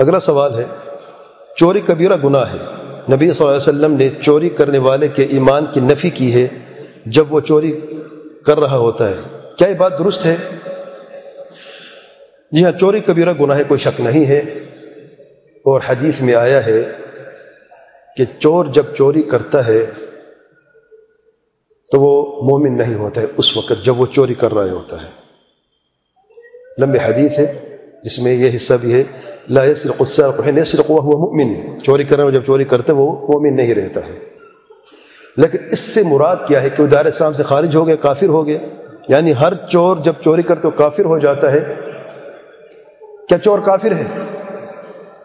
اگلا سوال ہے، چوری کبیرہ گناہ ہے۔ نبی صلی اللہ علیہ وسلم نے چوری کرنے والے کے ایمان کی نفی کی ہے جب وہ چوری کر رہا ہوتا ہے۔ کیا یہ بات درست ہے؟ جی ہاں چوری کبیرہ گناہ ہے، کوئی شک نہیں ہے۔ اور حدیث میں آیا ہے کہ چور جب چوری کرتا ہے تو وہ مومن نہیں ہوتا ہے۔ اس وقت جب وہ چوری کر رہا ہوتا ہے۔ لمبے حدیث ہے، جس میں یہ حصہ بھی ہے لا يسرق السارق حين يسرق وهو مؤمن. چوری کرنے جب چوری کرتے وہ مومن نہیں رہتا ہے۔ لیکن اس سے مراد کیا ہے کہ وہ دار اسلام سے خارج ہو گیا، کافر ہو گیا۔ یعنی ہر چور جب چوری کرتے وہ کافر ہو جاتا ہے۔ کیا چور کافر ہے؟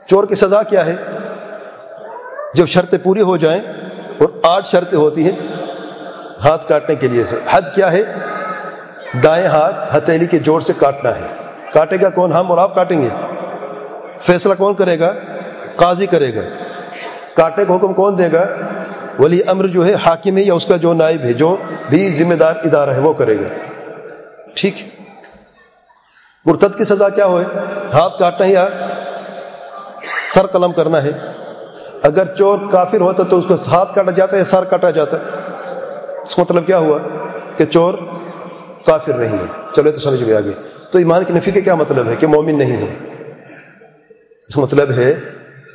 چور کی سزا کیا ہے؟ جب شرطیں پوری ہو جائیں اور آٹھ شرطیں ہوتی ہیں، ہاتھ کاٹنے کے لیے۔ حد کیا ہے؟ دائیں ہاتھ ہتھیلی کے جوڑ سے کاٹنا ہے۔ کاٹے گا کون؟ ہم اور آپ کاٹیں گے۔ فیصلہ کون کرے گا؟ قاضی کرے گا۔ کاٹنے کا حکم کون دے گا؟ ولی امر جو ہے حاکم ہے یا اس کا جو نائب ہے، جو بھی ذمہ دار ادارہ ہے، وہ کرے گا۔ ٹھیک۔ مرتد کی سزا کیا ہوئے؟ ہاتھ کاٹنا یا سر قلم کرنا ہے؟ اگر چور کافر ہوتا تو اس کو ہاتھ کاٹا جاتا ہے یا سر کاٹا جاتا؟ اس کا مطلب کیا ہوا؟ کہ چور کافر نہیں ہے۔ چلو تو سمجھ میں آگے تو ایمان کی نفی کا کیا مطلب ہے؟ کہ مومن نہیں ہے۔ اس مطلب ہے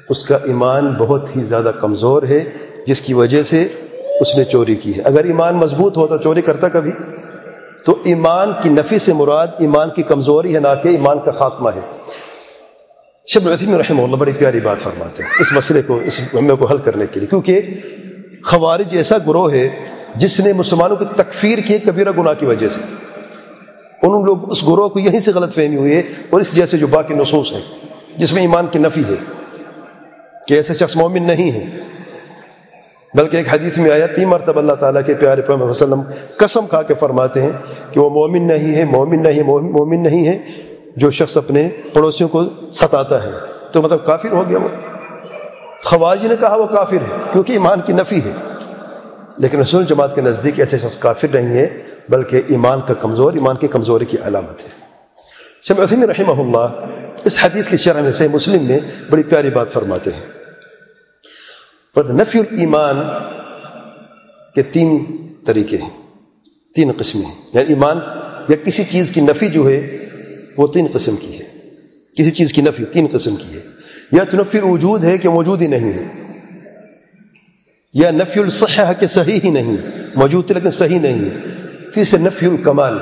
اس کا ایمان بہت ہی زیادہ کمزور ہے، جس کی وجہ سے اس نے چوری کی ہے۔ اگر ایمان مضبوط ہوتا چوری کرتا کبھی؟ تو ایمان کی نفی سے مراد ایمان کی کمزوری ہے، نہ کہ ایمان کا خاتمہ ہے۔ شب العظیم رحمہ اللہ بڑی پیاری بات فرماتے ہیں اس مسئلے کو، اس معمے کو حل کرنے کے لیے۔ کیونکہ خوارج ایسا گروہ ہے جس نے مسلمانوں کی تکفیر کی کبیرہ گناہ کی وجہ سے۔ ان لوگ اس گروہ کو یہیں سے غلط فہمی ہوئی ہے اور اس جیسے جو باقی نصوص ہیں۔ جس میں ایمان کی نفی ہے، کہ ایسے شخص مومن نہیں ہے۔ بلکہ ایک حدیث میں آیا، تین مرتبہ اللہ تعالیٰ کے پیارے پر وسلم قسم کھا کے فرماتے ہیں کہ وہ مومن نہیں ہے، مومن نہیں مومن نہیں ہے، جو شخص اپنے پڑوسیوں کو ستاتا ہے۔ تو مطلب کافر ہو گیا وہ۔ خواجی نے کہا وہ کافر ہے، کیونکہ ایمان کی نفی ہے۔ لیکن رسول جماعت کے نزدیک ایسے شخص کافر نہیں ہے، بلکہ ایمان کا کمزور، ایمان کی کمزوری کی علامت ہے۔ شب عظیم رحمہ اللہ اس حدیث کی شرح میں سے مسلم میں بڑی پیاری بات فرماتے ہیں۔ نفی الایمان کے تین طریقے ہیں، تین قسمیں ہیں۔ یعنی ایمان یا کسی چیز کی نفی جو ہے، وہ تین قسم کی ہے۔ کسی چیز کی نفی تین قسم کی ہے۔ یا تو نفی الوجود ہے کہ موجود ہی نہیں ہے، یا نفی الصحہ کہ صحیح ہی نہیں موجود تھے لیکن صحیح نہیں ہے۔ تیسرے نفی الکمال،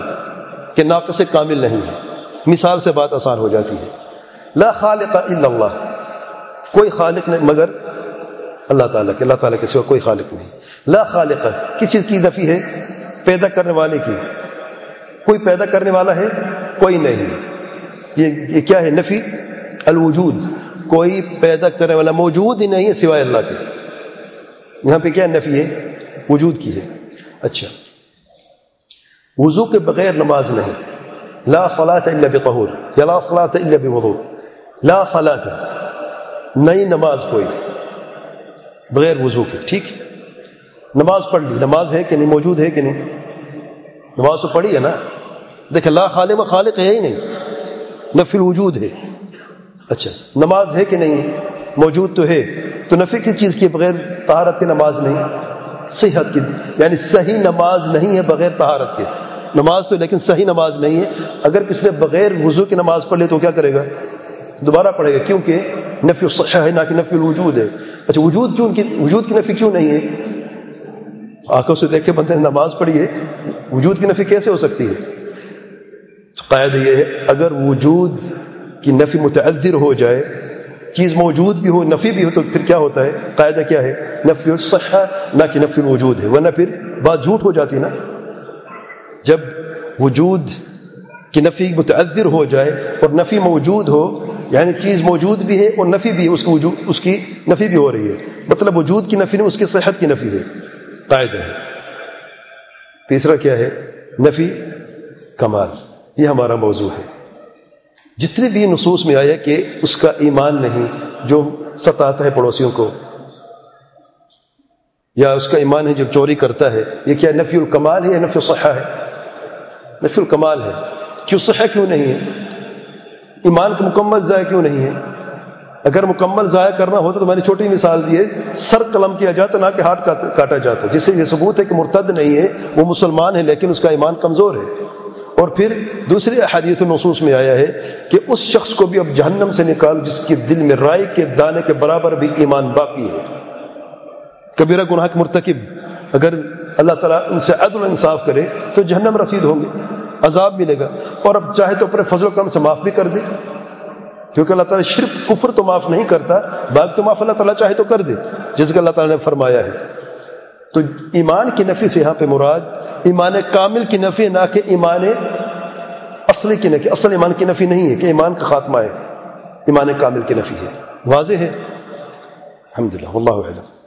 کہ ناقص کامل نہیں ہے۔ مثال سے بات آسان ہو جاتی ہے۔ لا خالق الا اللہ۔ کوئی خالق نہیں، مگر اللہ تعالیٰ کے، اللہ تعالیٰ کے سوا کوئی خالق نہیں۔ لا خالق، کس چیز کی نفی ہے؟ پیدا کرنے والے کی۔ کوئی پیدا کرنے والا ہے؟ کوئی نہیں۔ یہ یہ کیا ہے نفی؟ الوجود۔ کوئی پیدا کرنے والا موجود ہی نہیں ہے سوائے اللہ کے۔ یہاں پہ کیا نفی ہے؟ وجود کی ہے۔ اچھا۔ وضو کے بغیر نماز نہیں۔ لا صلاة الا بطہور۔ یا لا صلاة الا بوضو لا صلاة، نئی نماز کوئی، بغیر وضو کے، ٹھیک؟ نماز پڑھ لی، نماز ہے کہ نہیں، موجود ہے کہ نہیں؟ نماز تو پڑھی ہے نا؟ دیکھ لا خالق خالق ہے ہی نہیں نفی الوجود ہے۔ اچھا نماز ہے کہ نہیں؟ موجود تو ہے۔ تو نفی کی چیز کی بغیر طہارت کی نماز نہیں؟ صحت کی یعنی صحیح نماز نہیں ہے بغیر طہارت کے۔ نماز تو لیکن صحیح نماز نہیں ہے۔ اگر کس نے بغیر وضو کی نماز پڑھ لی تو کیا کرے گا؟ دوبارہ پڑھے گا، کیونکہ نفی الصحہ ہے، نہ کہ نفی الوجود ہے۔ اچھا وجود کیوں کی، وجود کی نفی کیوں نہیں ہے؟ آنکھوں سے دیکھ کے بندے نے نماز پڑھی ہے، وجود کی نفی کیسے ہو سکتی ہے؟ قاعدہ یہ ہے، اگر وجود کی نفی متعذر ہو جائے، چیز موجود بھی ہو، نفی بھی ہو، تو پھر کیا ہوتا ہے؟ قاعدہ کیا ہے؟ نفی الصحہ نہ کہ نفی الوجود ہے، ورنہ پھر بات جھوٹ ہو جاتی نا۔ جب وجود کی نفی متعذر ہو جائے اور نفی موجود ہو یعنی چیز موجود بھی ہے اور نفی بھی ہے، اس کی وجود، اس کی نفی بھی ہو رہی ہے۔ مطلب وجود کی نفی نہیں، اس کی صحت کی نفی ہے۔ قاعدہ ہے۔ تیسرا کیا ہے؟ نفی کمال۔ یہ ہمارا موضوع ہے۔ جتنے بھی نصوص میں آیا کہ اس کا ایمان نہیں، جو ستاتا ہے پڑوسیوں کو، یا اس کا ایمان ہے جو چوری کرتا ہے، یہ کیا نفی الکمال ہے یا نفی الصحہ ہے؟ نفی الکمال ہے۔ کیوں صحہ کیوں نہیں ہے؟ ایمان کا مکمل ضائع کیوں نہیں ہے؟ اگر مکمل ضائع کرنا ہوتا تو میں نے چھوٹی مثال دی ہے، سر قلم کیا جاتا نہ کہ ہاتھ کاٹا جاتا جس سے یہ ثبوت ہے کہ مرتد نہیں ہے، وہ مسلمان ہے، لیکن اس کا ایمان کمزور ہے۔ اور پھر دوسری احادیث نصوص میں آیا ہے کہ اس شخص کو بھی اب جہنم سے نکال، جس کے دل میں رائے کے دانے کے برابر بھی ایمان باقی ہے۔ کبیرہ گناہ کے مرتکب، اگر اللہ تعالیٰ ان سے عدل انصاف کرے تو جہنم رسید ہوں گے۔ عذاب ملے گا۔ اور اب چاہے تو اپنے فضل و کرم سے معاف بھی کر دے۔ کیونکہ اللہ تعالیٰ شرک، کفر تو معاف نہیں کرتا، باغ تو معاف اللہ تعالیٰ چاہے تو کر دے، جس کا اللہ تعالیٰ نے فرمایا ہے۔ تو ایمان کی نفی سے یہاں پہ مراد، ایمان کامل کی نفی، نہ کہ ایمان اصلی کی نفی۔ اصل ایمان کی نفی نہیں ہے کہ ایمان کا خاتمہ ہے۔ ایمان کامل کی نفی ہے۔ واضح ہے؟ الحمد للہ اللہ علم